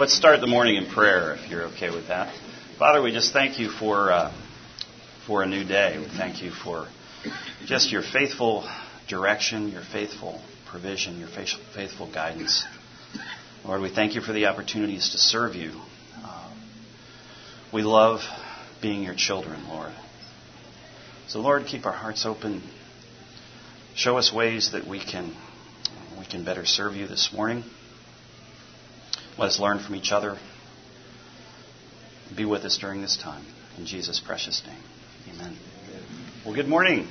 Let's start the morning in prayer, if you're okay with that. Father, we just thank you for uh, for a new day. We thank you for just your faithful direction, your faithful provision, your faithful guidance. Lord, we thank you for the opportunities to serve you. Uh, we love being your children, Lord. So, Lord, keep our hearts open. Show us ways that we can we can better serve you this morning. Let us learn from each other. Be with us during this time. In Jesus' precious name. Amen. Well, good morning.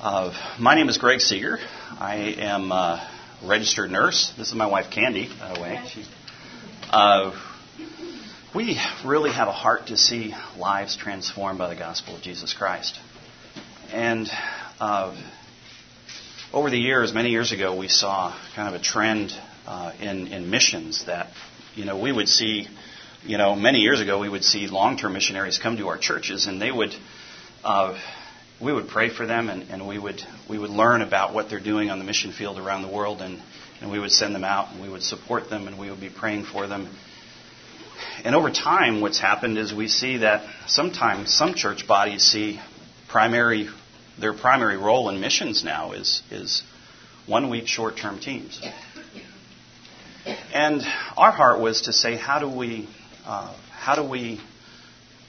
Uh, my name is Greg Seager. I am a registered nurse. This is my wife, Candy, by the way. Uh, we really have a heart to see lives transformed by the gospel of Jesus Christ. And uh, over the years, many years ago, we saw kind of a trend uh, in, in missions that, you know, we would see, you know, many years ago, we would see long-term missionaries come to our churches and they would, uh, we would pray for them and, and we would, we would learn about what they're doing on the mission field around the world and, and we would send them out and we would support them and we would be praying for them. And over time, what's happened is we see that sometimes some church bodies see primary, their primary role in missions now is, is one week short term teams. And our heart was to say, how do we, uh, how do we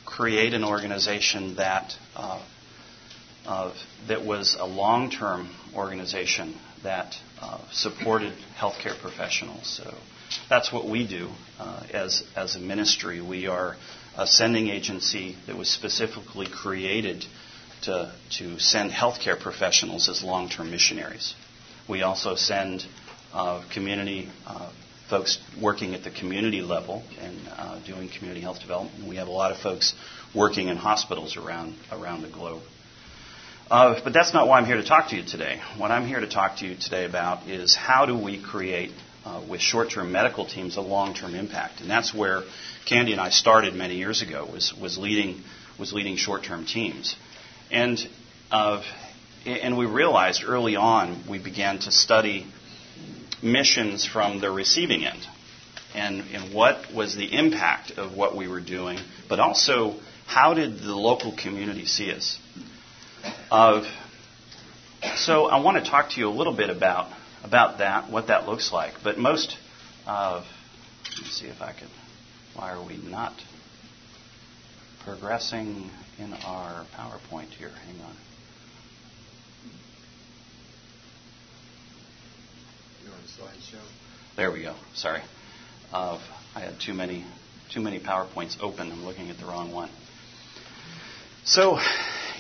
create an organization that uh, uh, that was a long-term organization that uh, supported healthcare professionals. So that's what we do uh, as as a ministry. We are a sending agency that was specifically created to to send healthcare professionals as long-term missionaries. We also send uh, community folks working at the community level and uh, doing community health development. We have a lot of folks working in hospitals around around the globe. Uh, but that's not why I'm here to talk to you today. What I'm here to talk to you today about is how do we create uh, with short-term medical teams a long-term impact, and that's where Candy and I started many years ago. Was was leading was leading short-term teams, and uh, and we realized early on we began to study missions from the receiving end and, and what was the impact of what we were doing, but also how did the local community see us. Uh, so I want to talk to you a little bit about about that, what that looks like. But most, of, let me see if I can. Why are we not progressing in our PowerPoint here? Hang on. Slideshow. There we go. Sorry, uh, I had too many too many powerpoints open. I'm looking at the wrong one. So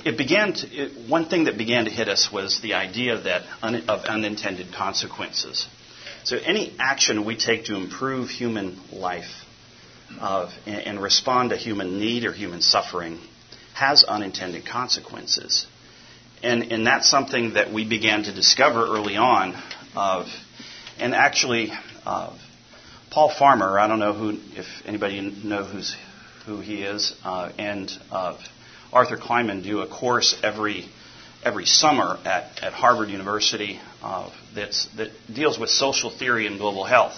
it began. To, it, one thing that began to hit us was the idea that un, of unintended consequences. So any action we take to improve human life uh, and, and respond to human need or human suffering has unintended consequences. And, and that's something that we began to discover early on of and actually, uh, Paul Farmer, I don't know who, if anybody knows who he is, uh, and uh, Arthur Kleinman do a course every every summer at, at Harvard University uh, that deals with social theory and global health.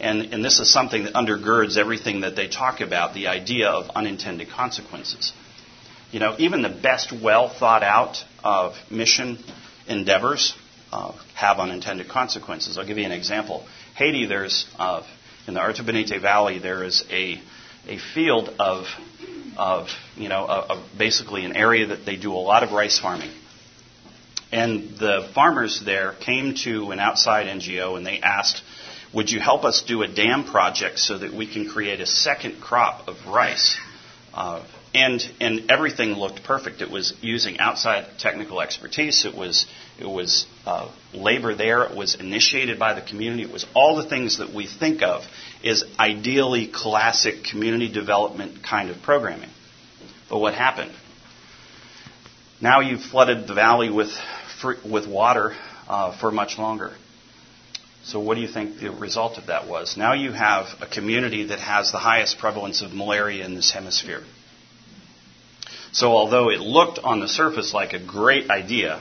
And, and this is something that undergirds everything that they talk about the idea of unintended consequences. You know, even the best, well thought out of mission endeavors uh, have unintended consequences. I'll give you an example. Haiti, there's uh, in the Artibonite Valley, there is a a field of of you know a, a basically an area that they do a lot of rice farming. And the farmers there came to an outside NGO and they asked, "Would you help us do a dam project so that we can create a second crop of rice?" Uh, and and everything looked perfect. It was using outside technical expertise. It was it was uh, labor there. It was initiated by the community. It was all the things that we think of as ideally classic community development kind of programming. But what happened? Now you've flooded the valley with with water uh, for much longer. So what do you think the result of that was? Now you have a community that has the highest prevalence of malaria in this hemisphere. So although it looked on the surface like a great idea,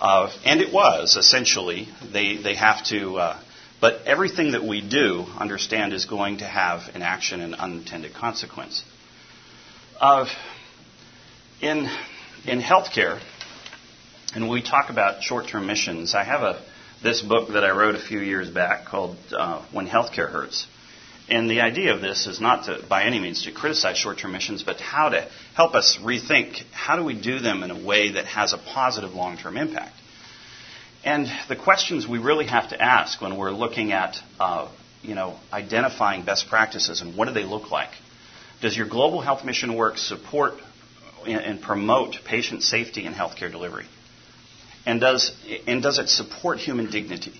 uh, and it was essentially, they they have to uh, But everything that we do, understand, is going to have an action and unintended consequence. Uh, in, in healthcare, and when we talk about short-term missions, I have a, this book that I wrote a few years back called uh, When Healthcare Hurts. And the idea of this is not to, by any means, to criticize short-term missions, but how to help us rethink how do we do them in a way that has a positive long-term impact. And the questions we really have to ask when we're looking at, uh, you know, identifying best practices and what do they look like? Does your global health mission work support and promote patient safety in healthcare delivery? And does, and does it support human dignity?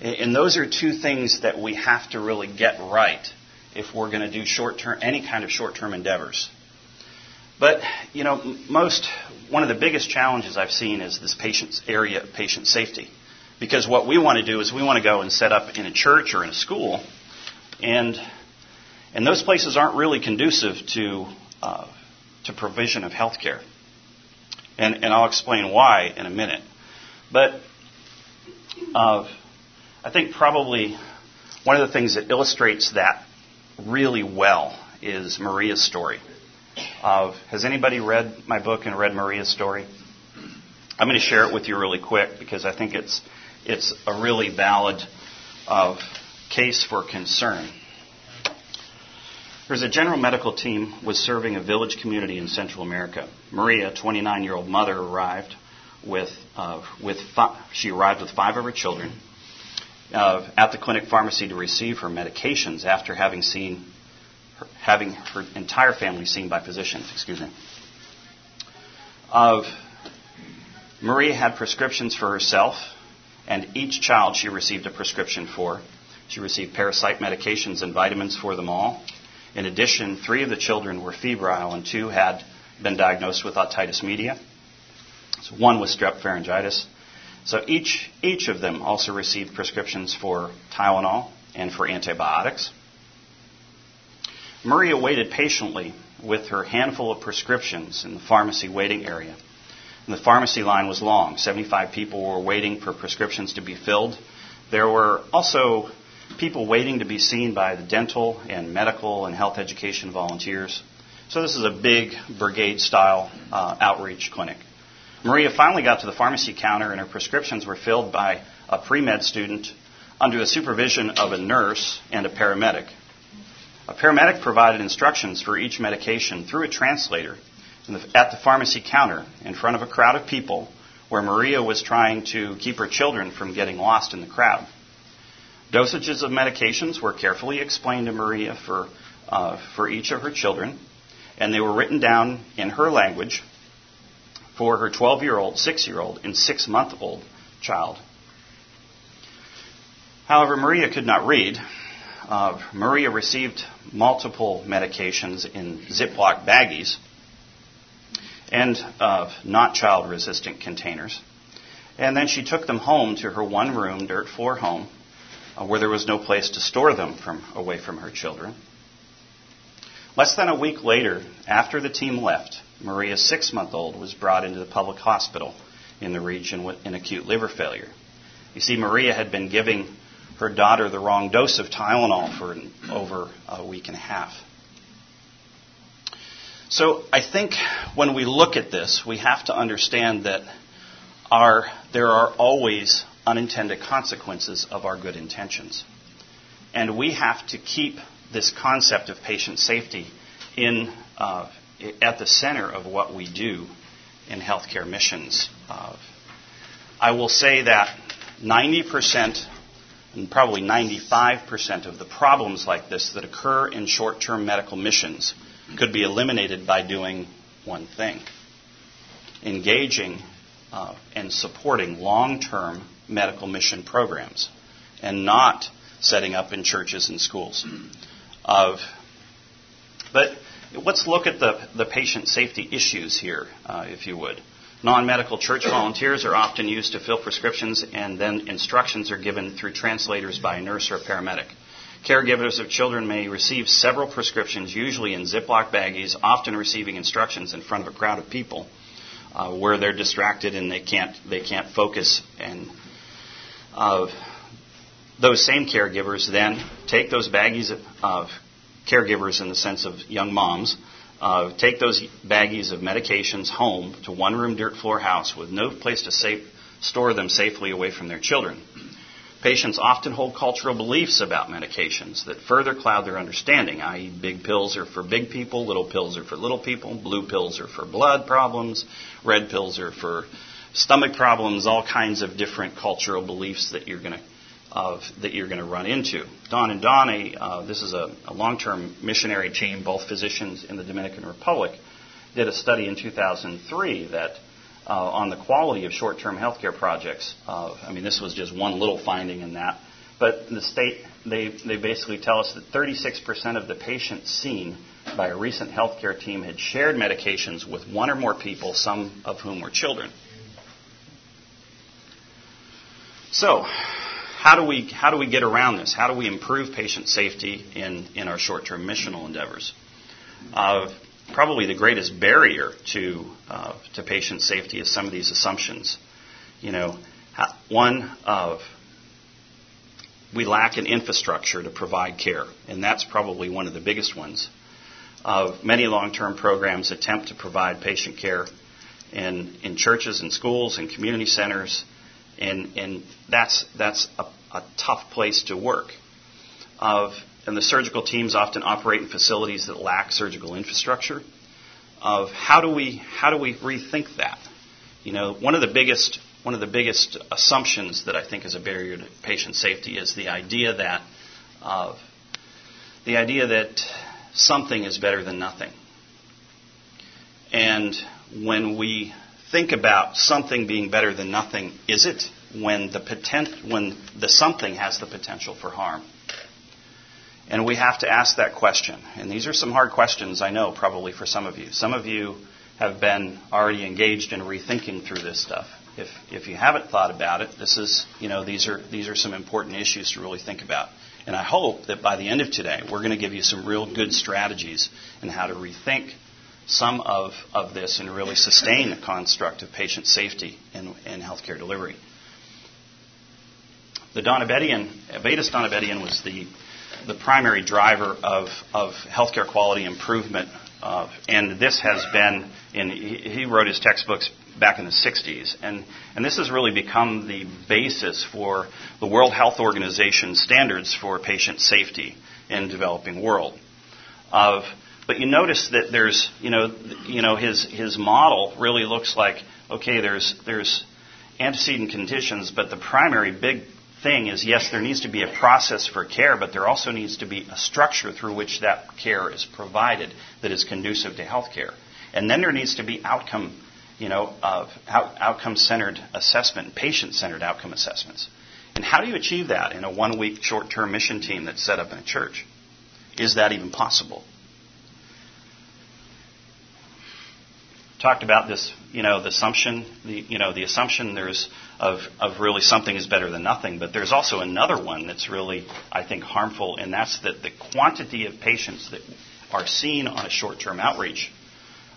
And those are two things that we have to really get right if we're going to do short term, any kind of short term endeavors. But, you know, most, one of the biggest challenges I've seen is this patient's area of patient safety. Because what we want to do is we want to go and set up in a church or in a school, and, and those places aren't really conducive to, uh, to provision of health care. And, and I'll explain why in a minute. But uh, I think probably one of the things that illustrates that really well is Maria's story. Uh, has anybody read my book and read Maria's story? I'm going to share it with you really quick because I think it's it's a really valid uh, case for concern. There's a general medical team was serving a village community in Central America. Maria, 29 year old mother, arrived with uh, with she arrived with five of her children uh, at the clinic pharmacy to receive her medications after having seen her, having her entire family seen by physicians. Excuse me. Of Maria had prescriptions for herself, and each child she received a prescription for. She received parasite medications and vitamins for them all. In addition, three of the children were febrile and two had been diagnosed with otitis media. So one was strep pharyngitis. So each, each of them also received prescriptions for Tylenol and for antibiotics. Maria waited patiently with her handful of prescriptions in the pharmacy waiting area. And the pharmacy line was long. 75 people were waiting for prescriptions to be filled. There were also people waiting to be seen by the dental and medical and health education volunteers. So this is a big brigade style uh, outreach clinic. Maria finally got to the pharmacy counter and her prescriptions were filled by a pre-med student under the supervision of a nurse and a paramedic. A paramedic provided instructions for each medication through a translator at the pharmacy counter in front of a crowd of people where Maria was trying to keep her children from getting lost in the crowd. Dosages of medications were carefully explained to Maria for, uh, for each of her children, and they were written down in her language for her 12 year old, 6 year old, and 6 month old child. However, Maria could not read. Uh, Maria received multiple medications in Ziploc baggies and uh, not child resistant containers. And then she took them home to her one room dirt floor home uh, where there was no place to store them from away from her children. Less than a week later, after the team left, Maria's six month old was brought into the public hospital in the region with acute liver failure. You see, Maria had been giving her daughter the wrong dose of Tylenol for over a week and a half. So I think when we look at this, we have to understand that our, there are always unintended consequences of our good intentions. And we have to keep this concept of patient safety in, uh, at the center of what we do in healthcare missions. Uh, I will say that 90% and probably 95% of the problems like this that occur in short term medical missions could be eliminated by doing one thing engaging uh, and supporting long term medical mission programs and not setting up in churches and schools. Of, but let's look at the, the patient safety issues here, uh, if you would. Non medical church volunteers are often used to fill prescriptions, and then instructions are given through translators by a nurse or a paramedic. Caregivers of children may receive several prescriptions, usually in Ziploc baggies, often receiving instructions in front of a crowd of people uh, where they're distracted and they can't they can't focus and uh, those same caregivers then take those baggies of, of caregivers in the sense of young moms, uh, take those baggies of medications home to one room dirt floor house with no place to safe, store them safely away from their children. Patients often hold cultural beliefs about medications that further cloud their understanding, i.e., big pills are for big people, little pills are for little people, blue pills are for blood problems, red pills are for stomach problems, all kinds of different cultural beliefs that you're going to of, that you're going to run into. Don and Donnie, uh, this is a, a long-term missionary team, both physicians in the Dominican Republic, did a study in 2003 that uh, on the quality of short-term healthcare projects. Uh, I mean, this was just one little finding in that, but the state they they basically tell us that 36% of the patients seen by a recent healthcare team had shared medications with one or more people, some of whom were children. So, how do we how do we get around this? How do we improve patient safety in in our short-term missional endeavors? Uh, probably the greatest barrier to uh, to patient safety is some of these assumptions. You know, one of we lack an infrastructure to provide care, and that's probably one of the biggest ones. Of many long-term programs attempt to provide patient care in in churches and schools and community centers, and and that's that's a a tough place to work. Of, and the surgical teams often operate in facilities that lack surgical infrastructure. Of how do we how do we rethink that? You know, one of the biggest one of the biggest assumptions that I think is a barrier to patient safety is the idea that of the idea that something is better than nothing. And when we think about something being better than nothing, is it? When the potent, when the something has the potential for harm. And we have to ask that question. And these are some hard questions, I know, probably for some of you. Some of you have been already engaged in rethinking through this stuff. If, if you haven't thought about it, this is, you know, these are, these are some important issues to really think about. And I hope that by the end of today, we're going to give you some real good strategies in how to rethink some of, of this and really sustain the construct of patient safety in, in healthcare delivery. The Donabedian, Avedis Donabedian was the, the primary driver of, of healthcare quality improvement. Uh, and this has been, in, he wrote his textbooks back in the 60s. And, and this has really become the basis for the World Health Organization standards for patient safety in developing world. Of, but you notice that there's, you know, you know his, his model really looks like, okay, there's, there's antecedent conditions, but the primary big thing is yes, there needs to be a process for care, but there also needs to be a structure through which that care is provided that is conducive to health care. And then there needs to be outcome, you know, of out, outcome-centered assessment, patient-centered outcome assessments. And how do you achieve that in a one-week short-term mission team that's set up in a church? Is that even possible? Talked about this, you know, the assumption, the, you know, the assumption there's of, of really something is better than nothing, but there's also another one that's really, I think, harmful, and that's that the quantity of patients that are seen on a short-term outreach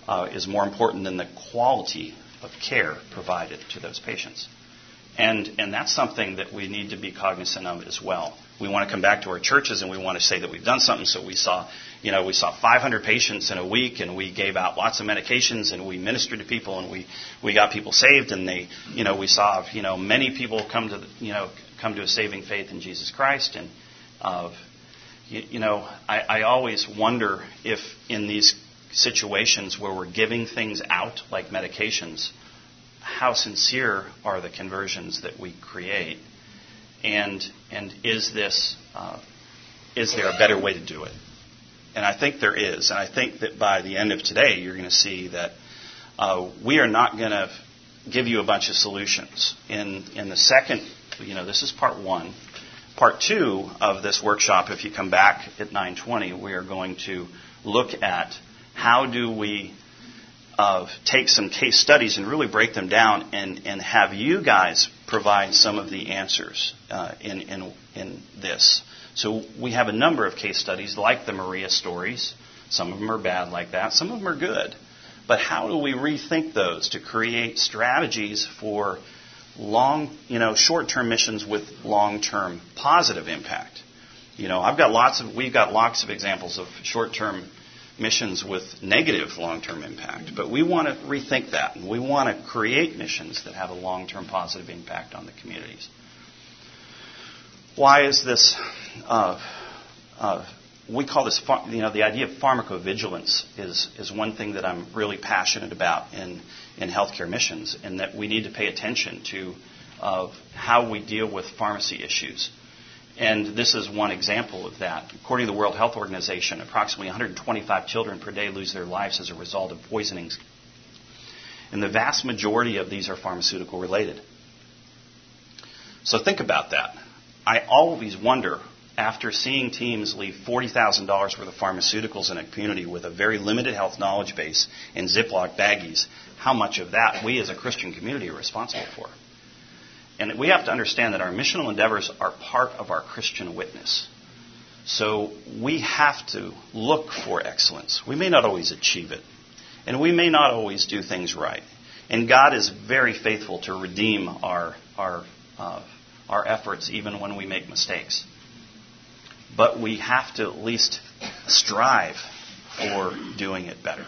uh, is more important than the quality of care provided to those patients. And, and that's something that we need to be cognizant of as well. We want to come back to our churches and we want to say that we've done something. So we saw, you know, we saw 500 patients in a week and we gave out lots of medications and we ministered to people and we, we got people saved and they, you know, we saw, you know, many people come to, the, you know, come to a saving faith in Jesus Christ. And, uh, you, you know, I, I always wonder if in these situations where we're giving things out like medications, how sincere are the conversions that we create, and and is this uh, is there a better way to do it? And I think there is, and I think that by the end of today, you're going to see that uh, we are not going to give you a bunch of solutions. In in the second, you know, this is part one. Part two of this workshop, if you come back at 9:20, we are going to look at how do we of take some case studies and really break them down and, and have you guys provide some of the answers uh, in, in, in this. So we have a number of case studies like the Maria stories. Some of them are bad like that, some of them are good. But how do we rethink those to create strategies for long, you know, short-term missions with long-term positive impact. You know, I've got lots of, we've got lots of examples of short-term missions with negative long-term impact, but we want to rethink that, and we want to create missions that have a long-term positive impact on the communities. Why is this? We call this, you know, the idea of pharmacovigilance is, is one thing that I'm really passionate about in, in healthcare missions, and that we need to pay attention to of how we deal with pharmacy issues. And this is one example of that. According to the World Health Organization, approximately 125 children per day lose their lives as a result of poisonings. And the vast majority of these are pharmaceutical related. So think about that. I always wonder after seeing teams leave $40,000 worth of pharmaceuticals in a community with a very limited health knowledge base in Ziploc baggies, how much of that we as a Christian community are responsible for. And we have to understand that our missional endeavors are part of our Christian witness. So we have to look for excellence. We may not always achieve it, and we may not always do things right. And God is very faithful to redeem our, our, uh, our efforts even when we make mistakes but we have to at least strive for doing it better.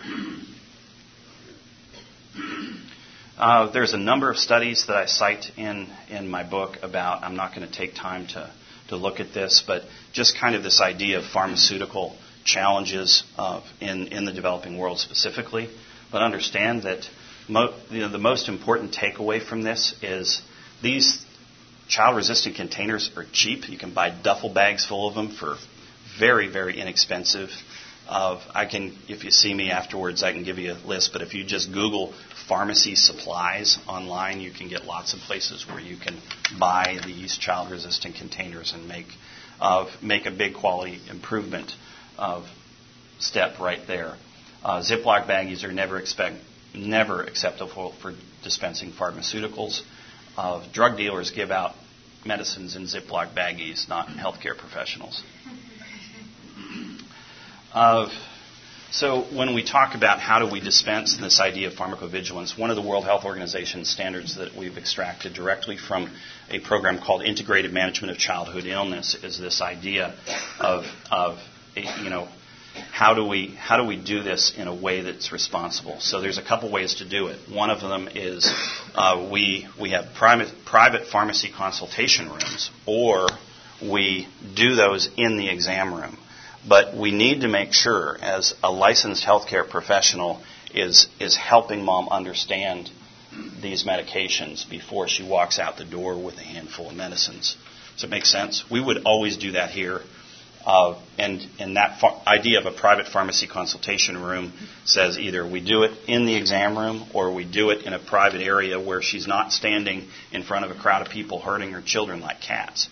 Uh, there's a number of studies that I cite in, in my book about, I'm not going to take time to, to look at this, but just kind of this idea of pharmaceutical challenges uh, in, in the developing world specifically. But understand that mo- you know, the most important takeaway from this is these Child resistant containers are cheap. You can buy duffel bags full of them for very, very inexpensive. Of I can, if you see me afterwards, I can give you a list. But if you just Google pharmacy supplies online, you can get lots of places where you can buy these child resistant containers and make uh, make a big quality improvement of step right there. Uh, Ziploc baggies are never expect never acceptable for dispensing pharmaceuticals. Uh, drug dealers give out medicines in Ziploc baggies, not healthcare professionals. Uh, so when we talk about how do we dispense this idea of pharmacovigilance, one of the World Health Organization standards that we've extracted directly from a program called Integrated Management of Childhood Illness is this idea of, of you know, how do we how do we do this in a way that's responsible? So there's a couple ways to do it. One of them is uh, we we have private private pharmacy consultation rooms, or we do those in the exam room. But we need to make sure, as a licensed healthcare professional is is helping mom understand these medications before she walks out the door with a handful of medicines. Does it make sense? We would always do that here. Uh, and, and that idea of a private pharmacy consultation room says either we do it in the exam room or we do it in a private area where she's not standing in front of a crowd of people hurting her children like cats.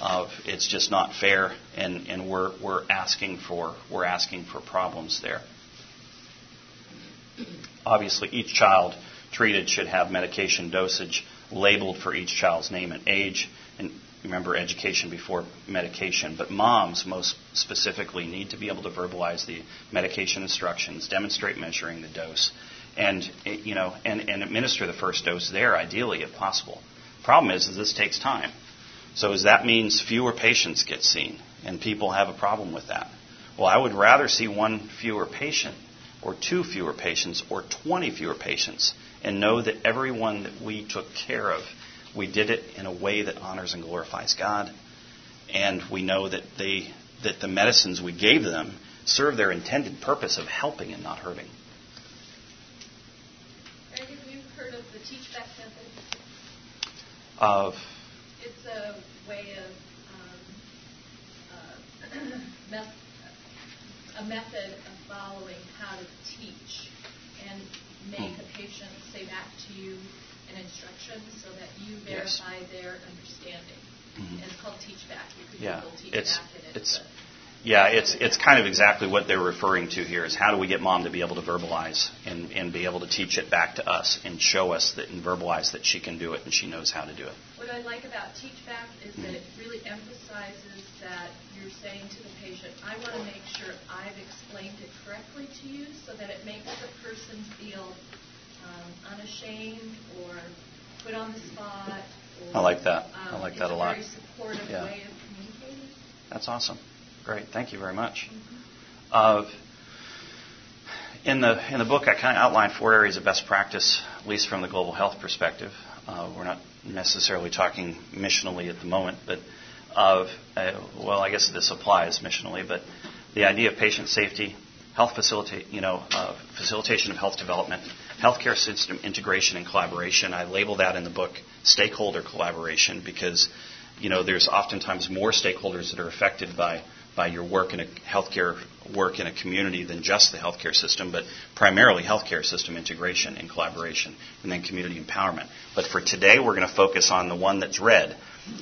Uh, it's just not fair, and, and we're, we're asking for we're asking for problems there. Obviously, each child treated should have medication dosage labeled for each child's name and age, and remember education before medication, but moms most specifically need to be able to verbalize the medication instructions, demonstrate measuring the dose, and you know, and, and administer the first dose there, ideally, if possible. Problem is, is this takes time. So that means fewer patients get seen, and people have a problem with that. Well, I would rather see one fewer patient, or two fewer patients, or 20 fewer patients, and know that everyone that we took care of we did it in a way that honors and glorifies God, and we know that they that the medicines we gave them serve their intended purpose of helping and not hurting. Have you heard of the teach back method? Of it's a way of um, uh, a method of following how to teach and make hmm. a patient say back to you and instructions so that you verify yes. their understanding. Mm-hmm. And it's called Teach Back. Yeah. It's, Back. It's, it's yeah, it's it's kind of exactly what they're referring to here. Is how do we get mom to be able to verbalize and, and be able to teach it back to us and show us that and verbalize that she can do it and she knows how to do it. What I like about Teach Back is mm-hmm. that it really emphasizes that you're saying to the patient, I want to make sure I've explained it correctly to you so that it makes the person feel um, unashamed or put on the spot. Or, I like that. Um, I like that a, lot. Very supportive yeah. way of communicating. That's awesome. Great. Thank you very much. Mm-hmm. Uh, in the in the book, I kind of outlined four areas of best practice, at least from the global health perspective. Uh, we're not necessarily talking missionally at the moment, but of uh, well, I guess this applies missionally, but the idea of patient safety, health facilitate, you know, uh, facilitation of health development, healthcare system integration and collaboration. I label that in the book stakeholder collaboration because you know there's oftentimes more stakeholders that are affected by by your work in a healthcare work in a community than just the healthcare system, but primarily healthcare system integration and collaboration, and then community empowerment. But for today, we're going to focus on the one that's red: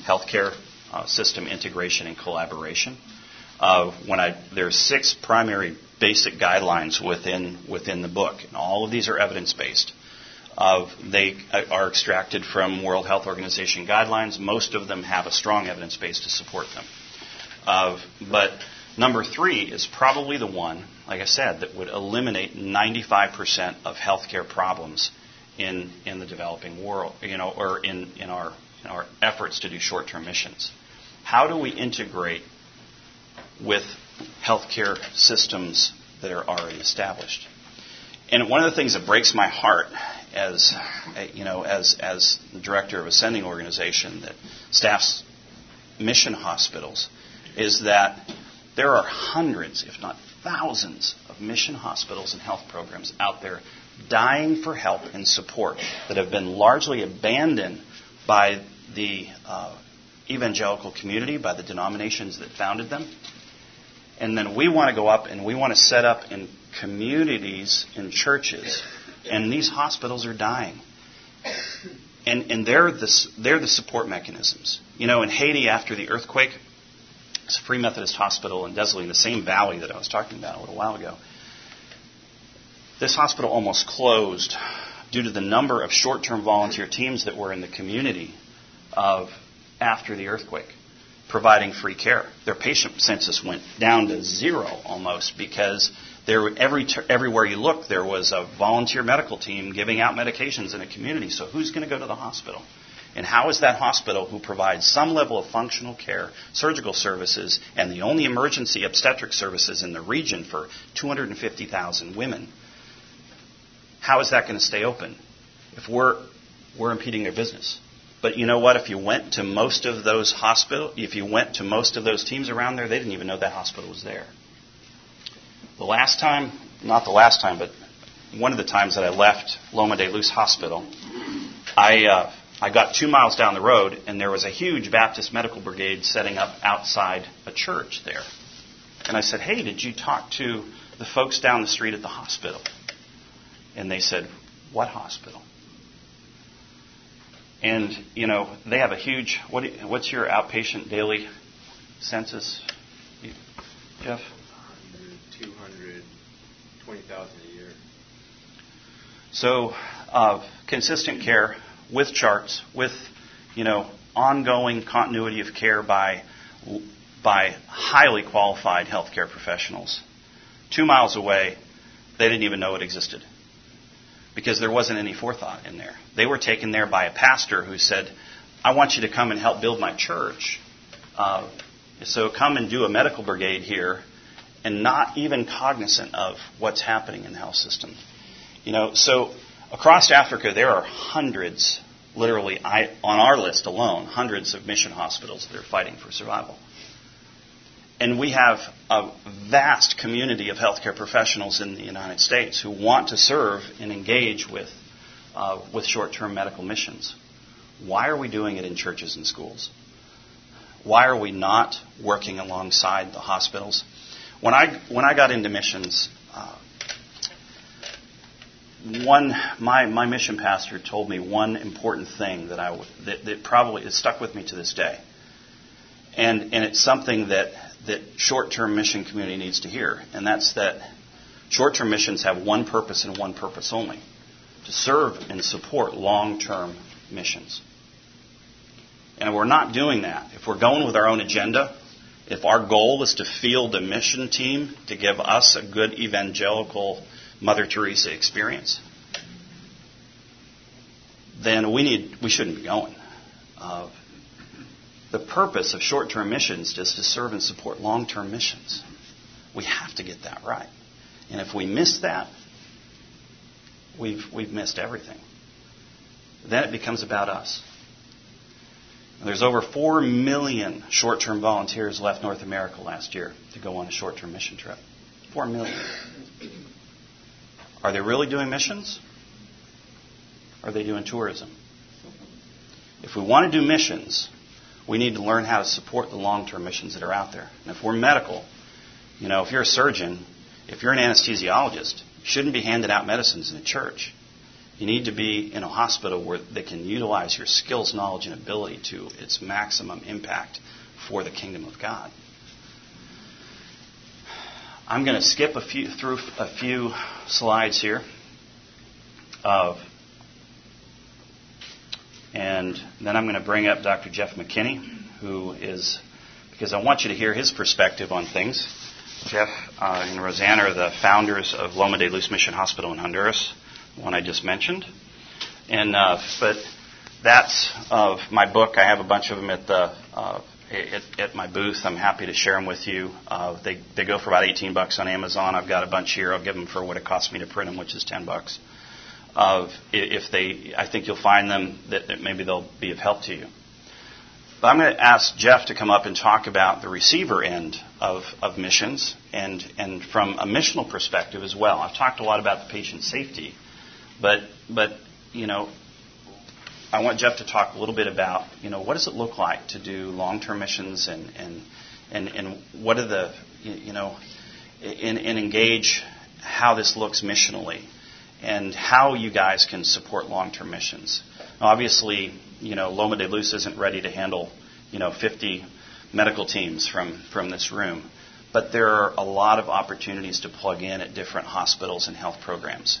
healthcare uh, system integration and collaboration. Uh, when I there's six primary basic guidelines within within the book, and all of these are evidence based. Of they are extracted from World Health Organization guidelines. Most of them have a strong evidence base to support them. Uh, but number three is probably the one, like I said, that would eliminate 95% of healthcare problems in, in the developing world, you know, or in, in, our, in our efforts to do short-term missions. How do we integrate with healthcare systems that are already established? And one of the things that breaks my heart as you know, as as the director of a sending organization that staffs mission hospitals is that there are hundreds, if not thousands, of mission hospitals and health programs out there dying for help and support that have been largely abandoned by the uh, evangelical community, by the denominations that founded them. And then we want to go up and we want to set up in communities, in churches, and these hospitals are dying. And, and they're, the, they're the support mechanisms. You know, in Haiti after the earthquake, it's a Free Methodist Hospital in Desley, in the same valley that I was talking about a little while ago. This hospital almost closed due to the number of short term volunteer teams that were in the community of after the earthquake providing free care. Their patient census went down to zero almost because there, every, everywhere you look, there was a volunteer medical team giving out medications in a community. So who's going to go to the hospital? And how is that hospital, who provides some level of functional care, surgical services, and the only emergency obstetric services in the region for 250,000 women, how is that going to stay open if we're, we're impeding their business? But you know what? If you went to most of those hospital, if you went to most of those teams around there, they didn't even know that hospital was there. The last time, not the last time, but one of the times that I left Loma de Luz Hospital, I uh, I got two miles down the road, and there was a huge Baptist medical brigade setting up outside a church there. And I said, Hey, did you talk to the folks down the street at the hospital? And they said, What hospital? And, you know, they have a huge, what, what's your outpatient daily census, Jeff? 220,000 a year. So, uh, consistent care with charts, with you know ongoing continuity of care by by highly qualified healthcare professionals. Two miles away, they didn't even know it existed because there wasn't any forethought in there. They were taken there by a pastor who said, "I want you to come and help build my church." Uh, so come and do a medical brigade here, and not even cognizant of what's happening in the health system. You know, so Across Africa, there are hundreds, literally I, on our list alone, hundreds of mission hospitals that are fighting for survival. And we have a vast community of healthcare professionals in the United States who want to serve and engage with, uh, with short term medical missions. Why are we doing it in churches and schools? Why are we not working alongside the hospitals? When I, when I got into missions, uh, one my my mission pastor told me one important thing that I that, that probably it stuck with me to this day, and and it's something that that short-term mission community needs to hear, and that's that short-term missions have one purpose and one purpose only: to serve and support long-term missions. And we're not doing that. If we're going with our own agenda, if our goal is to field a mission team to give us a good evangelical Mother Teresa experience, then we need we shouldn't be going. Uh, the purpose of short-term missions is to serve and support long-term missions. We have to get that right, and if we miss that, we've we've missed everything. Then it becomes about us. There's over 4 million short term volunteers left North America last year to go on a short term mission trip. 4 million. Are they really doing missions? Are they doing tourism? If we want to do missions, we need to learn how to support the long term missions that are out there. And if we're medical, you know, if you're a surgeon, if you're an anesthesiologist, you shouldn't be handing out medicines in a church. You need to be in a hospital where they can utilize your skills, knowledge, and ability to its maximum impact for the kingdom of God. I'm going to skip a few through a few slides here of and then I'm going to bring up Dr. Jeff McKenney, who is, because I want you to hear his perspective on things. Jeff uh, and Rosanna are the founders of Loma de Luz Mission Hospital in Honduras one I just mentioned. And uh, but that's of my book. I have a bunch of them at the uh, at, at, my booth. I'm happy to share them with you. Uh, they they go for about 18 bucks on Amazon. I've got a bunch here. I'll give them for what it costs me to print them, which is 10 bucks. Of if they, I think you'll find them that, that maybe they'll be of help to you. But I'm going to ask Jeff to come up and talk about the receiver end of, of missions and, and from a missional perspective as well. I've talked a lot about the patient safety but but you know, I want Jeff to talk a little bit about you know what does it look like to do long-term missions and and and, and what are the you know and, and engage how this looks missionally and how you guys can support long-term missions. Now, obviously, you know Loma de Luz isn't ready to handle you know 50 medical teams from from this room, but there are a lot of opportunities to plug in at different hospitals and health programs.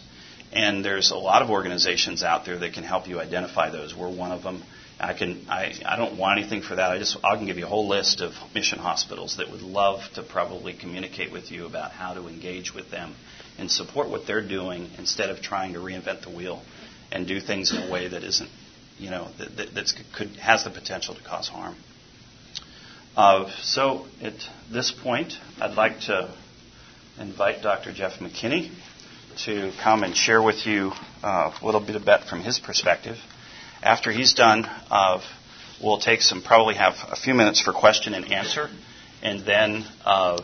And there's a lot of organizations out there that can help you identify those. We're one of them. I can I, I don't want anything for that. I just I can give you a whole list of mission hospitals that would love to probably communicate with you about how to engage with them and support what they're doing instead of trying to reinvent the wheel and do things in a way that isn't you know that, that that's, could has the potential to cause harm. Uh, so at this point, I'd like to invite Dr. Jeff McKenney to come and share with you uh, a little bit about from his perspective. After he's done, uh, we'll take some, probably have a few minutes for question and answer, and then uh,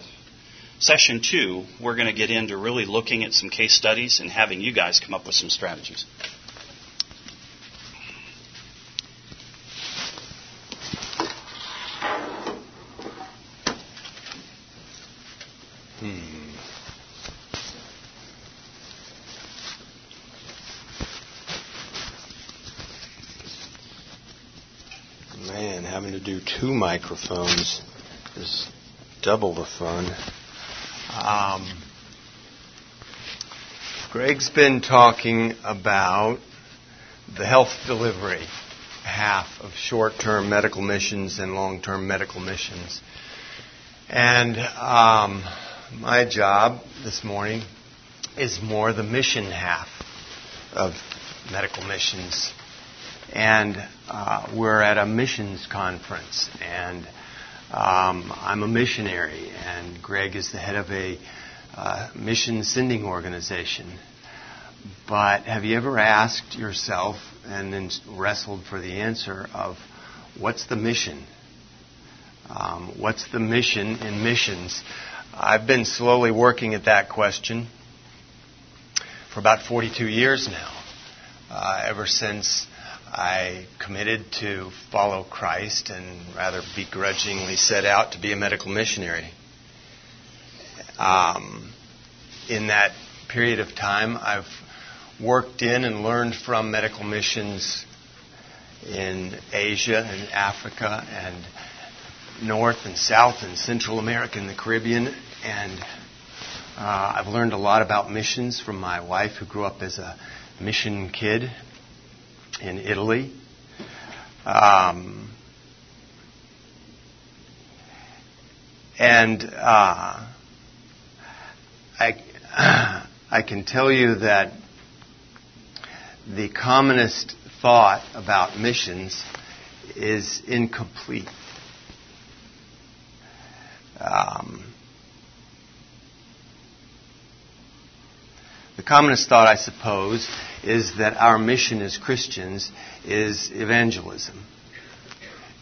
session two, we're going to get into really looking at some case studies and having you guys come up with some strategies. Hmm. Man, having to do two microphones is double the fun. Um, Greg's been talking about the health delivery half of short term medical missions and long term medical missions. And um, my job this morning is more the mission half of medical missions and uh, we're at a missions conference, and um, I'm a missionary, and Greg is the head of a uh, mission sending organization. But have you ever asked yourself and then wrestled for the answer of what's the mission? Um, what's the mission in missions? I've been slowly working at that question for about 42 years now, uh, ever since I committed to follow Christ and rather begrudgingly set out to be a medical missionary. Um, in that period of time, I've worked in and learned from medical missions in Asia and Africa and North and South and Central America and the Caribbean. And uh, I've learned a lot about missions from my wife, who grew up as a mission kid in Italy. Um, and uh, I, I can tell you that the commonest thought about missions is incomplete. Um, the commonest thought, I suppose, is that our mission as Christians is evangelism.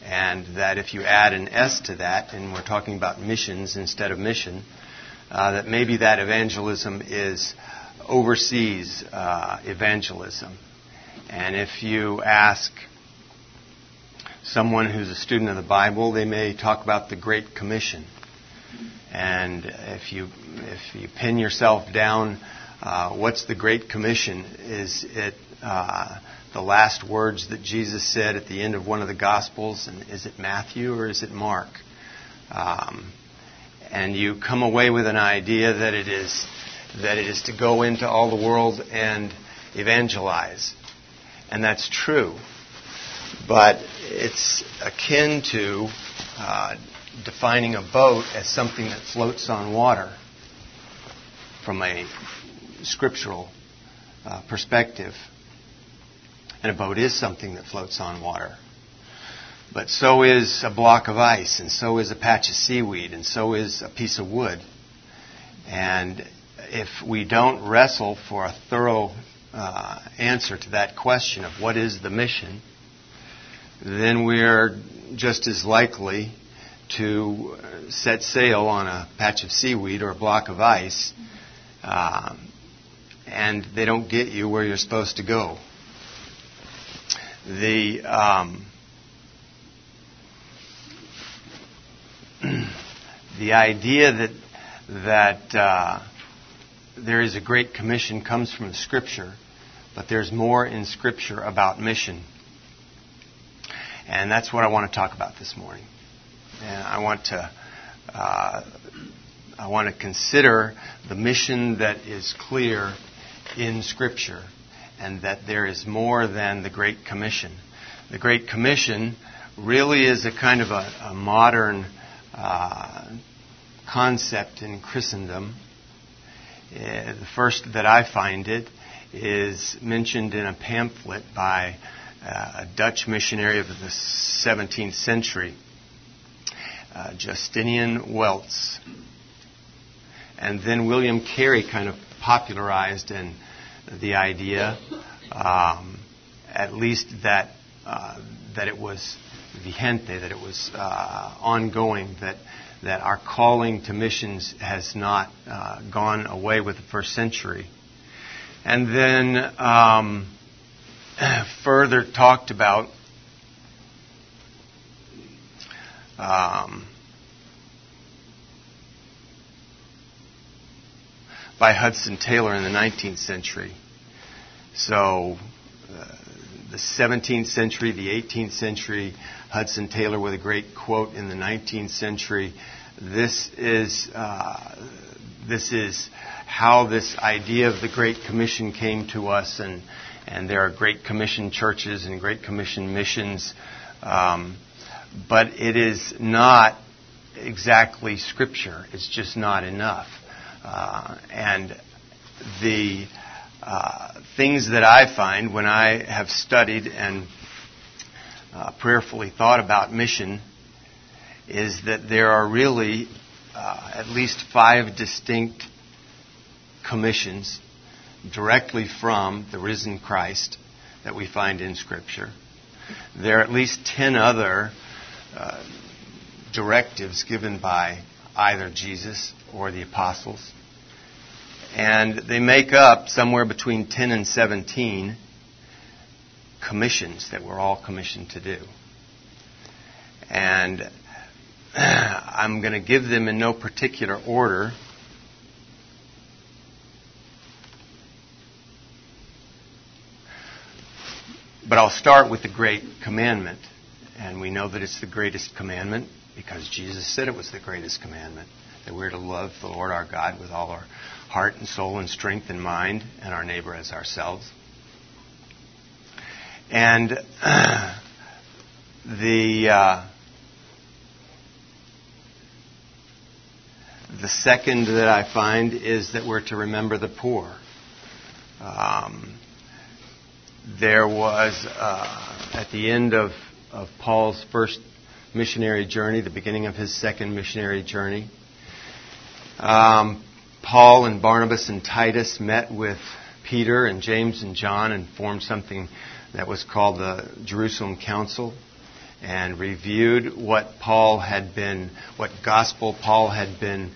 And that if you add an S to that, and we're talking about missions instead of mission, uh, that maybe that evangelism is overseas uh, evangelism. And if you ask someone who's a student of the Bible, they may talk about the Great Commission. And if you if you pin yourself down, uh, what's the Great Commission? Is it uh, the last words that Jesus said at the end of one of the Gospels? And is it Matthew or is it Mark? Um, and you come away with an idea that it is that it is to go into all the world and evangelize. And that's true. But it's akin to uh, defining a boat as something that floats on water from a scriptural uh, perspective. And a boat is something that floats on water. But so is a block of ice, and so is a patch of seaweed, and so is a piece of wood. And if we don't wrestle for a thorough uh, answer to that question of what is the mission, then we're just as likely to set sail on a patch of seaweed or a block of ice, um, and they don't get you where you're supposed to go the um, the idea that that uh, there is a great commission comes from Scripture, but there's more in Scripture about mission, and that's what I want to talk about this morning. And I want to uh, I want to consider the mission that is clear in Scripture and that there is more than the Great Commission. The Great Commission really is a kind of a, a modern uh, concept in Christendom. Uh, the first that I find it is mentioned in a pamphlet by uh, a Dutch missionary of the 17th century, uh, Justinian Welz. And then William Carey kind of popularized and the idea, um, at least that uh, that it was vigente, that it was uh, ongoing, that that our calling to missions has not uh, gone away with the first century, and then um, further talked about. Um, by Hudson Taylor in the 19th century. So, uh, the 17th century, the 18th century, Hudson Taylor with a great quote in the 19th century. This is uh, this is how this idea of the Great Commission came to us, and and there are Great Commission churches and Great Commission missions, um, but it is not exactly Scripture. It's just not enough. Uh, and the uh, things that I find when I have studied and uh, prayerfully thought about mission is that there are really uh, at least five distinct commissions directly from the risen Christ that we find in Scripture. There are at least ten other uh, directives given by either Jesus or the apostles. And they make up somewhere between 10 and 17 commissions that we're all commissioned to do. And I'm going to give them in no particular order. But I'll start with the great commandment. And we know that it's the greatest commandment because Jesus said it was the greatest commandment that we're to love the Lord our God with all our heart and soul and strength and mind, and our neighbor as ourselves. And the uh, the second that I find is that we're to remember the poor. Um, there was, uh, at the end of, of Paul's first missionary journey, the beginning of his second missionary journey, um, Paul and Barnabas and Titus met with Peter and James and John and formed something that was called the Jerusalem Council and reviewed what Paul had been, what gospel Paul had been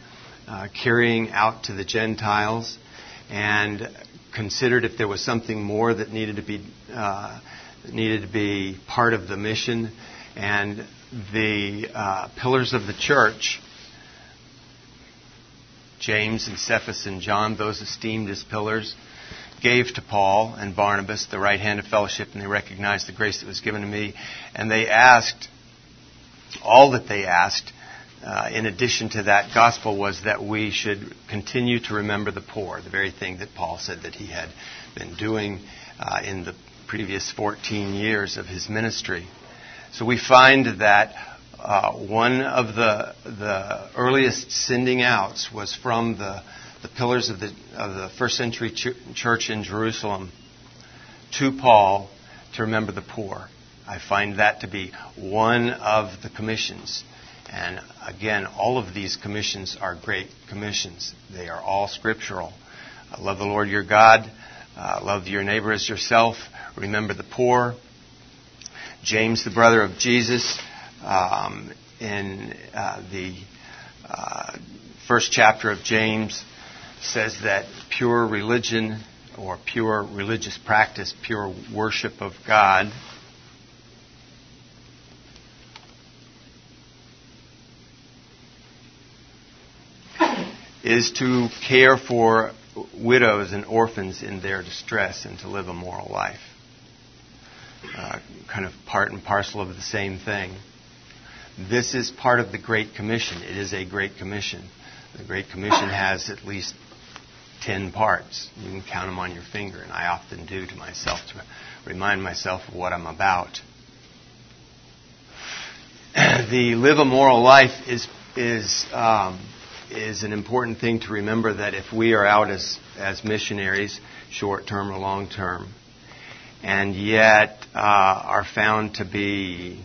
uh, carrying out to the Gentiles, and considered if there was something more that needed to be uh, needed to be part of the mission, and the uh, pillars of the church. James and Cephas and John, those esteemed as pillars, gave to Paul and Barnabas the right hand of fellowship, and they recognized the grace that was given to me. And they asked, all that they asked, uh, in addition to that gospel, was that we should continue to remember the poor, the very thing that Paul said that he had been doing uh, in the previous 14 years of his ministry. So we find that uh, one of the, the earliest sending outs was from the the pillars of the, of the first century ch- church in Jerusalem to Paul to remember the poor. I find that to be one of the commissions. And again, all of these commissions are great commissions. They are all scriptural. Love the Lord your God. Uh, love your neighbor as yourself. Remember the poor. James, the brother of Jesus, um, in uh, the uh, first chapter of James, says that pure religion or pure religious practice, pure worship of God, is to care for widows and orphans in their distress and to live a moral life. Uh, kind of part and parcel of the same thing. This is part of the Great Commission. It is a Great Commission. The Great Commission has at least ten parts. You can count them on your finger, and I often do to myself to remind myself of what I'm about. the live a moral life is is um, is an important thing to remember that if we are out as as missionaries, short term or long term, and yet uh, are found to be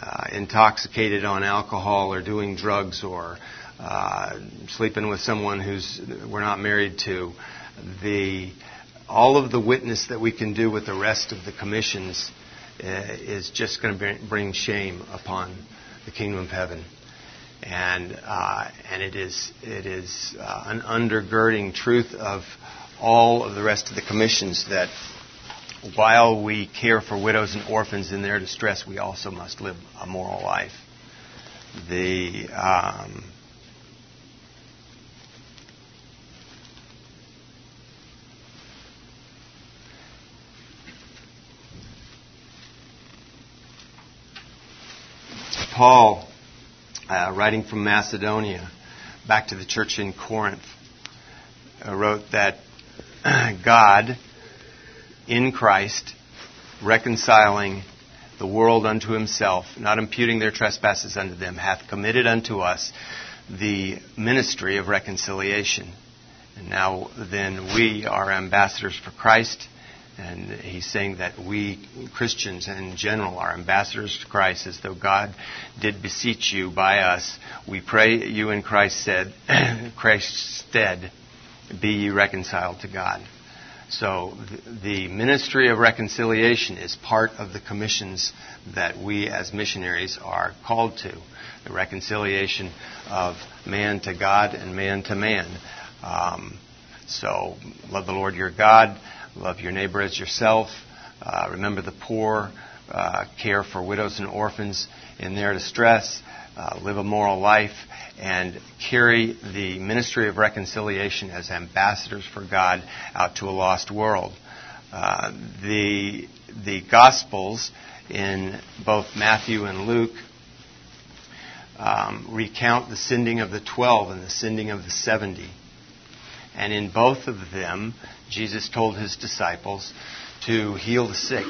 uh, intoxicated on alcohol or doing drugs or uh, sleeping with someone who's we're not married to, the all of the witness that we can do with the rest of the commissions uh, is just going to bring shame upon the kingdom of heaven. And uh, and it is it is uh, an undergirding truth of all of the rest of the commissions that while we care for widows and orphans in their distress, we also must live a moral life. The um, Paul, uh, writing from Macedonia, back to the church in Corinth, uh, wrote that God, in Christ, reconciling the world unto himself, not imputing their trespasses unto them, hath committed unto us the ministry of reconciliation. And now then we are ambassadors for Christ and he's saying that we Christians in general are ambassadors to Christ as though God did beseech you by us. We pray you in Christ's stead, Christ's stead be ye reconciled to God. So the ministry of reconciliation is part of the commissions that we as missionaries are called to. The reconciliation of man to God and man to man. Um, so love the Lord your God Love your neighbor as yourself. Uh, remember the poor. Uh, care for widows and orphans in their distress. Uh, live a moral life and carry the ministry of reconciliation as ambassadors for God out to a lost world. Uh, the the Gospels in both Matthew and Luke um, recount the sending of the twelve and the sending of the seventy. And in both of them, Jesus told his disciples to heal the sick.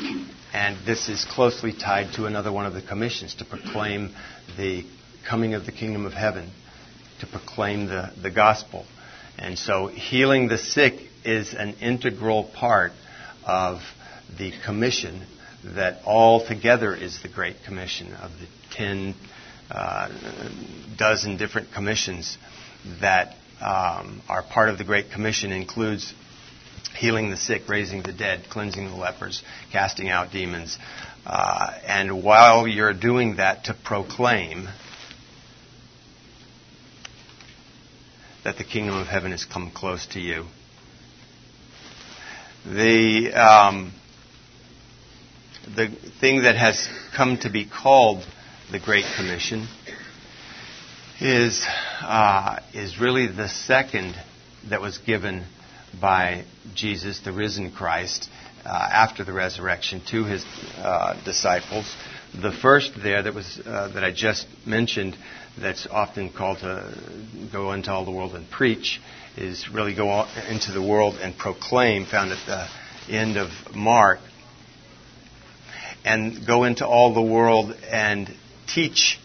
And this is closely tied to another one of the commissions to proclaim the coming of the kingdom of heaven, to proclaim the, the gospel. And so healing the sick is an integral part of the commission that all together is the Great Commission of the ten uh, dozen different commissions that um, are part of the Great Commission includes healing the sick, raising the dead, cleansing the lepers, casting out demons. Uh, and while you're doing that, to proclaim that the kingdom of heaven has come close to you. The um, the thing that has come to be called the Great Commission is uh, is really the second that was given by Jesus, the risen Christ, uh, after the resurrection to his uh, disciples. The first there that was uh, that I just mentioned, that's often called to go into all the world and preach, is really go into the world and proclaim, found at the end of Mark, and go into all the world and teach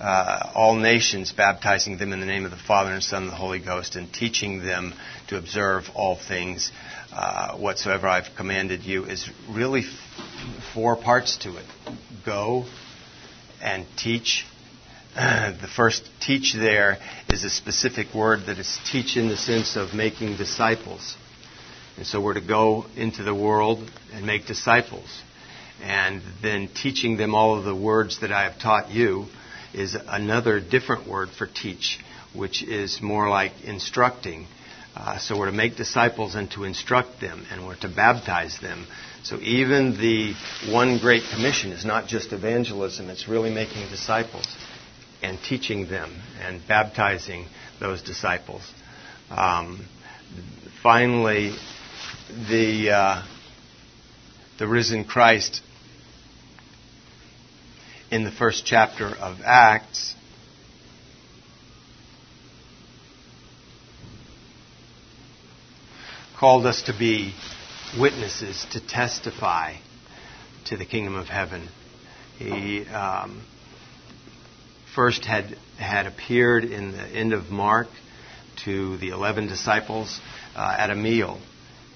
uh, all nations, baptizing them in the name of the Father and Son and the Holy Ghost, and teaching them to observe all things uh, whatsoever I've commanded you, is really f- four parts to it. Go and teach. the first teach there is a specific word that is teach in the sense of making disciples. And so we're to go into the world and make disciples. And then teaching them all of the words that I have taught you is another different word for teach, which is more like instructing. Uh, so we're to make disciples and to instruct them, and we're to baptize them. So even the one great commission is not just evangelism, it's really making disciples and teaching them and baptizing those disciples. Um, finally, the, uh, the risen Christ in the first chapter of Acts. Called us to be witnesses, to testify to the kingdom of heaven. He um, first had, had appeared in the end of Mark to the 11 disciples uh, at a meal,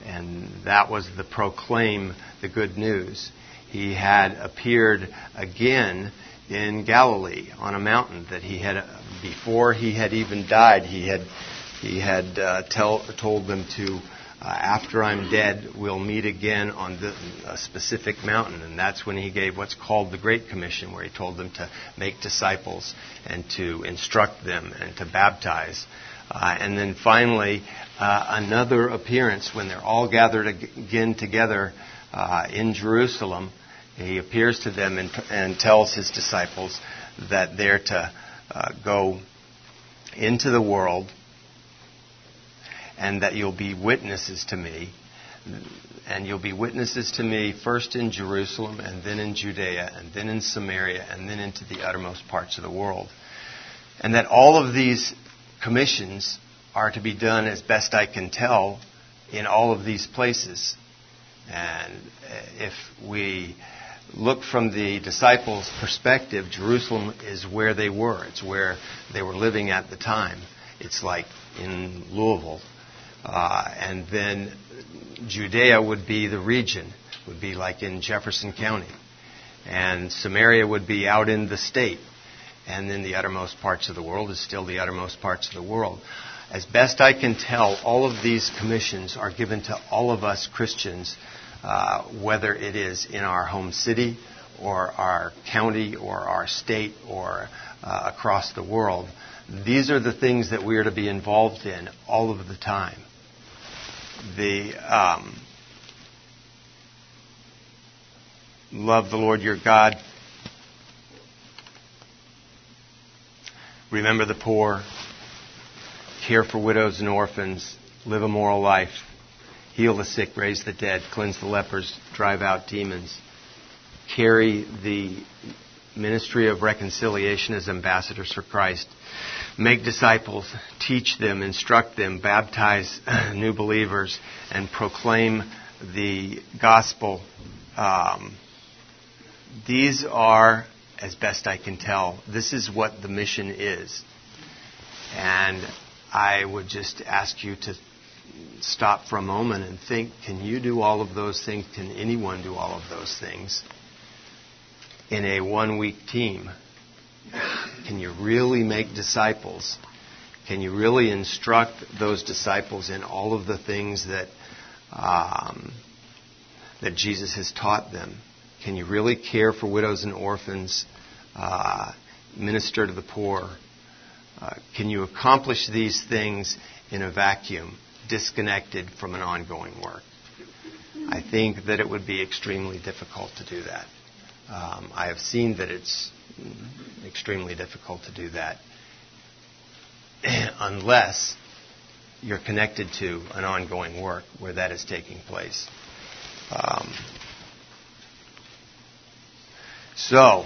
and that was the proclaim the good news. He had appeared again in Galilee on a mountain that he had before he had even died he had he had uh, tell, told them to uh, after I'm dead we'll meet again on the, a specific mountain. And that's when he gave what's called the Great Commission where he told them to make disciples and to instruct them and to baptize. Uh, and then finally uh, another appearance when they're all gathered again together uh, in Jerusalem he appears to them and, and tells his disciples that they're to uh, go into the world and that you'll be witnesses to me. And you'll be witnesses to me first in Jerusalem, and then in Judea, and then in Samaria, and then into the uttermost parts of the world. And that all of these commissions are to be done as best I can tell in all of these places. And if we look from the disciples' perspective, Jerusalem is where they were. It's where they were living at the time. It's like in Louisville. Uh, and then Judea would be the region, would be like in Jefferson County. And Samaria would be out in the state. And then the uttermost parts of the world is still the uttermost parts of the world. As best I can tell, all of these commissions are given to all of us Christians uh, whether it is in our home city or our county or our state or uh, across the world. These are the things that we are to be involved in all of the time. The um, love the Lord your God. Remember the poor. Care for widows and orphans. Live a moral life heal the sick, raise the dead, cleanse the lepers, drive out demons, carry the ministry of reconciliation as ambassadors for Christ, make disciples, teach them, instruct them, baptize new believers, and proclaim the gospel. Um, these are, as best I can tell, this is what the mission is. And I would just ask you to stop for a moment and think can you do all of those things? Can anyone do all of those things in a one week team? Can you really make disciples? Can you really instruct those disciples in all of the things that, um, that Jesus has taught them? Can you really care for widows and orphans, uh, minister to the poor? Uh, can you accomplish these things in a vacuum, disconnected from an ongoing work? I think that it would be extremely difficult to do that. Um, I have seen that it's extremely difficult to do that unless you're connected to an ongoing work where that is taking place. Um, so,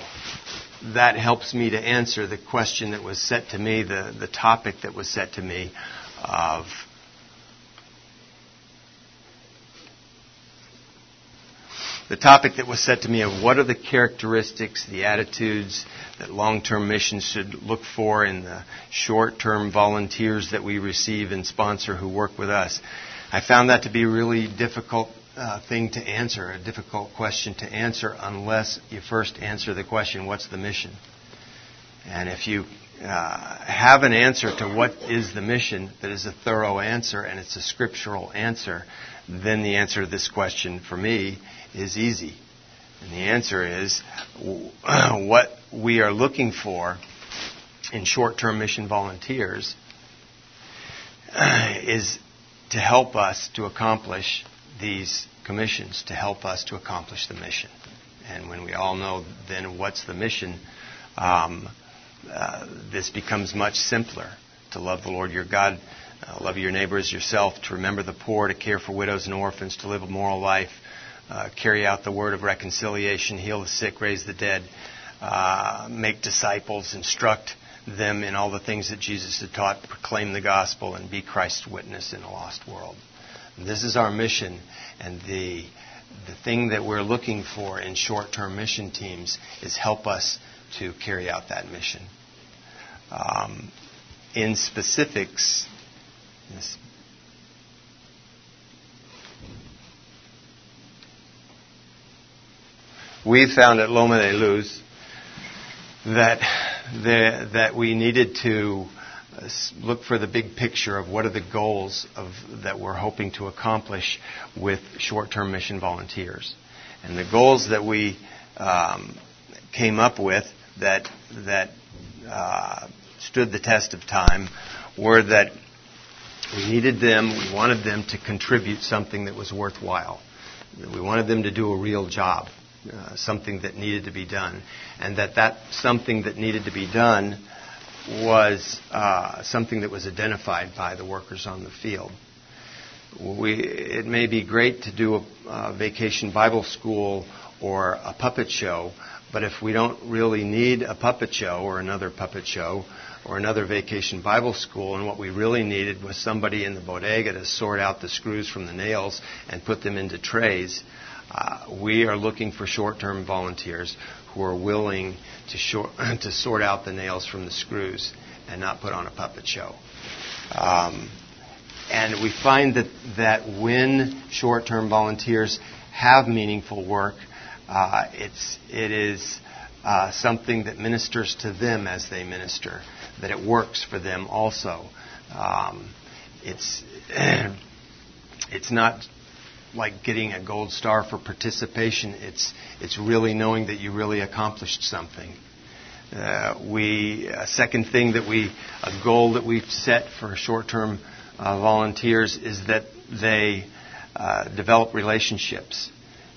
that helps me to answer the question that was set to me, the, the topic that was set to me of the topic that was set to me of what are the characteristics, the attitudes that long term missions should look for in the short term volunteers that we receive and sponsor who work with us. I found that to be a really difficult uh, thing to answer, a difficult question to answer, unless you first answer the question, what's the mission? And if you uh, have an answer to what is the mission that is a thorough answer and it's a scriptural answer, then the answer to this question for me is easy. And the answer is what we are looking for in short term mission volunteers is to help us to accomplish these commissions, to help us to accomplish the mission. And when we all know then what's the mission, um, uh, this becomes much simpler to love the Lord your God, uh, love your neighbor as yourself, to remember the poor, to care for widows and orphans, to live a moral life, uh, carry out the word of reconciliation, heal the sick, raise the dead, uh, make disciples, instruct them in all the things that Jesus had taught, proclaim the gospel, and be Christ's witness in a lost world. This is our mission, and the the thing that we're looking for in short-term mission teams is help us to carry out that mission. Um, in specifics, this we found at Loma de Luz that the, that we needed to uh, look for the big picture of what are the goals of, that we're hoping to accomplish with short-term mission volunteers. And the goals that we um, came up with that that uh, stood the test of time were that we needed them, we wanted them to contribute something that was worthwhile. We wanted them to do a real job. Uh, something that needed to be done, and that that something that needed to be done was uh, something that was identified by the workers on the field. We, it may be great to do a, a vacation Bible school or a puppet show, but if we don't really need a puppet show or another puppet show or another vacation Bible school, and what we really needed was somebody in the bodega to sort out the screws from the nails and put them into trays, uh, we are looking for short-term volunteers who are willing to, short, to, sort out the nails from the screws and not put on a puppet show. Um, and we find that, that when short-term volunteers have meaningful work, uh, it's, it is uh, something that ministers to them as they minister, that it works for them also. Um, it's, it's not like getting a gold star for participation. It's, it's really knowing that you really accomplished something. Uh, we, a second thing that we, a goal that we've set for short-term uh, volunteers is that they uh, develop relationships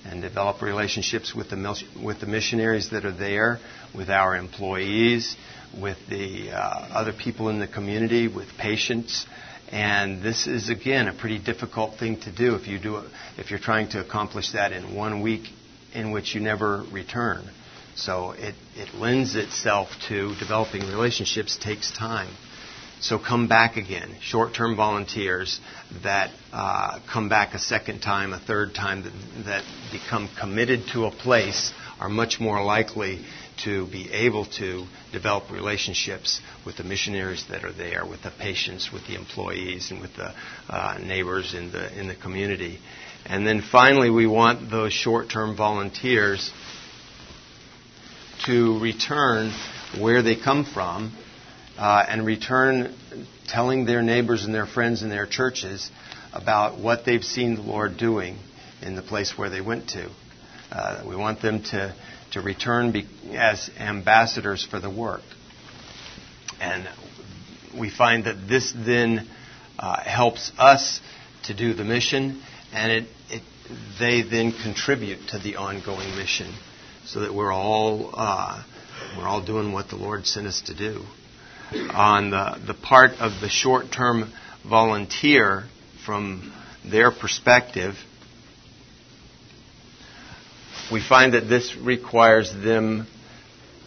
and develop relationships with the, with the missionaries that are there, with our employees, with the uh, other people in the community, with patients, and this is again a pretty difficult thing to do if you do if you're trying to accomplish that in one week in which you never return. So it, it lends itself to developing relationships takes time. So come back again. Short-term volunteers that uh, come back a second time, a third time, that, that become committed to a place are much more likely to be able to develop relationships with the missionaries that are there, with the patients, with the employees, and with the uh, neighbors in the in the community. And then finally, we want those short-term volunteers to return where they come from uh, and return telling their neighbors and their friends and their churches about what they've seen the Lord doing in the place where they went to. Uh, we want them to, to return be, as ambassadors for the work. And we find that this then uh, helps us to do the mission, and it, it, they then contribute to the ongoing mission so that we're all, uh, we're all doing what the Lord sent us to do. On the, the part of the short term volunteer, from their perspective, we find that this requires them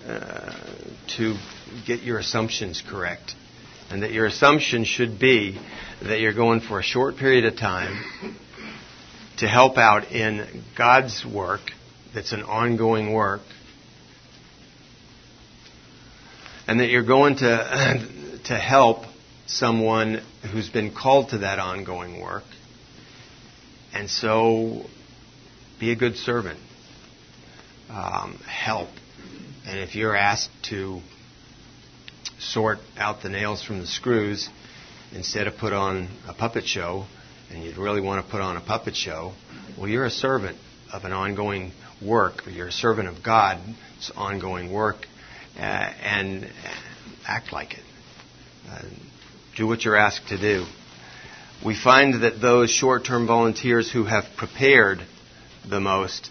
uh, to get your assumptions correct. And that your assumption should be that you're going for a short period of time to help out in God's work that's an ongoing work. And that you're going to, to help someone who's been called to that ongoing work. And so be a good servant um, help. And if you're asked to sort out the nails from the screws instead of put on a puppet show, and you'd really want to put on a puppet show, well, you're a servant of an ongoing work, or you're a servant of God's ongoing work, uh, and act like it. Uh, do what you're asked to do. We find that those short term volunteers who have prepared the most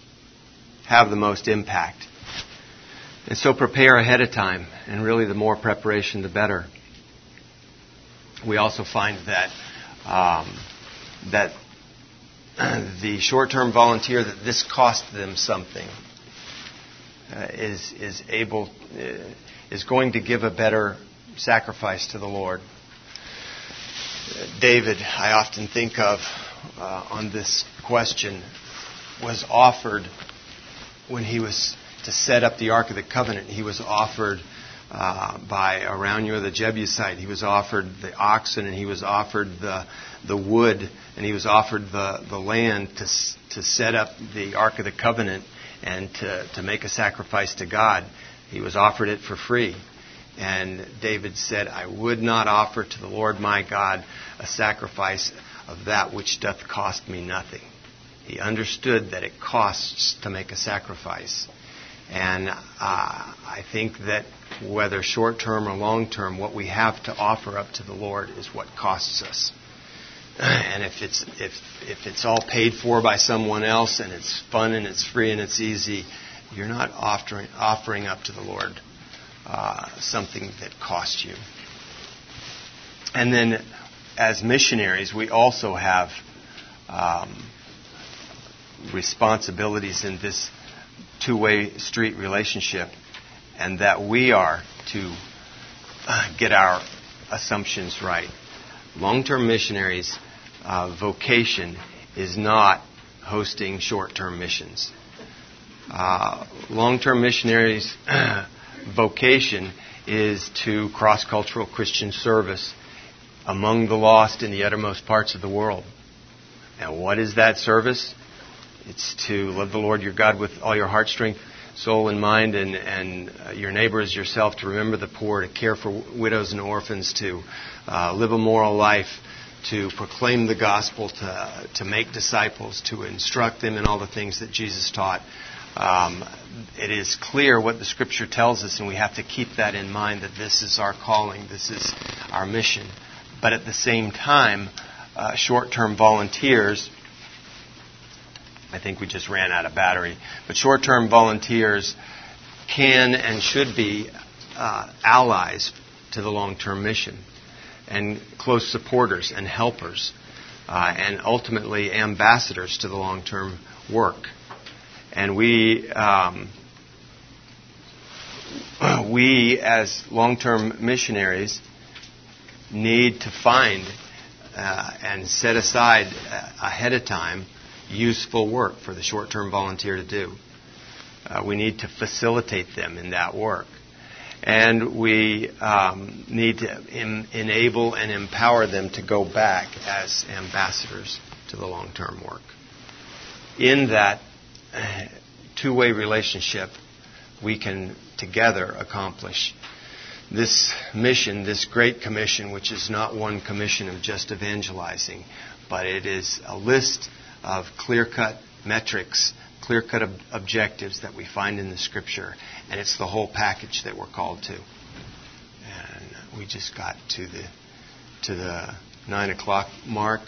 have the most impact. And so prepare ahead of time, and really the more preparation, the better. We also find that um, that the short-term volunteer that this cost them something uh, is is able uh, is going to give a better sacrifice to the Lord. David, I often think of uh, on this question, was offered when he was to set up the Ark of the Covenant, he was offered uh, by Araunah the Jebusite. He was offered the oxen and he was offered the, the wood and he was offered the, the land to, to set up the Ark of the Covenant and to, to make a sacrifice to God. He was offered it for free. And David said, I would not offer to the Lord my God a sacrifice of that which doth cost me nothing. He understood that it costs to make a sacrifice. And uh, I think that whether short term or long term, what we have to offer up to the Lord is what costs us. And if it's if if it's all paid for by someone else and it's fun and it's free and it's easy, you're not offering offering up to the Lord uh, something that costs you. And then, as missionaries, we also have um, responsibilities in this two way street relationship, and that we are to uh, get our assumptions right. Long term missionaries' uh, vocation is not hosting short term missions. Uh, Long term missionaries' vocation is to cross cultural Christian service among the lost in the uttermost parts of the world. And what is that service? It's to love the Lord your God with all your heart, strength, soul, and mind, and, and uh, your neighbor as yourself, to remember the poor, to care for widows and orphans, to uh, live a moral life, to proclaim the gospel, to, to make disciples, to instruct them in all the things that Jesus taught. Um, it is clear what the scripture tells us, and we have to keep that in mind that this is our calling, this is our mission. But at the same time, uh, short term volunteers I think we just ran out of battery. But short term volunteers can and should be uh, allies to the long term mission and close supporters and helpers uh, and ultimately ambassadors to the long term work. And we, um, we as long term missionaries need to find uh, and set aside uh, ahead of time useful work for the short term volunteer to do. Uh, we need to facilitate them in that work. And we um, need to em- enable and empower them to go back as ambassadors to the long term work. In that uh, two way relationship, we can together accomplish this mission, this great commission, which is not one commission of just evangelizing, but it is a list of clear cut metrics, clear cut ob- objectives that we find in the scripture, and it's the whole package that we're called to. And we just got to the to the nine o'clock mark.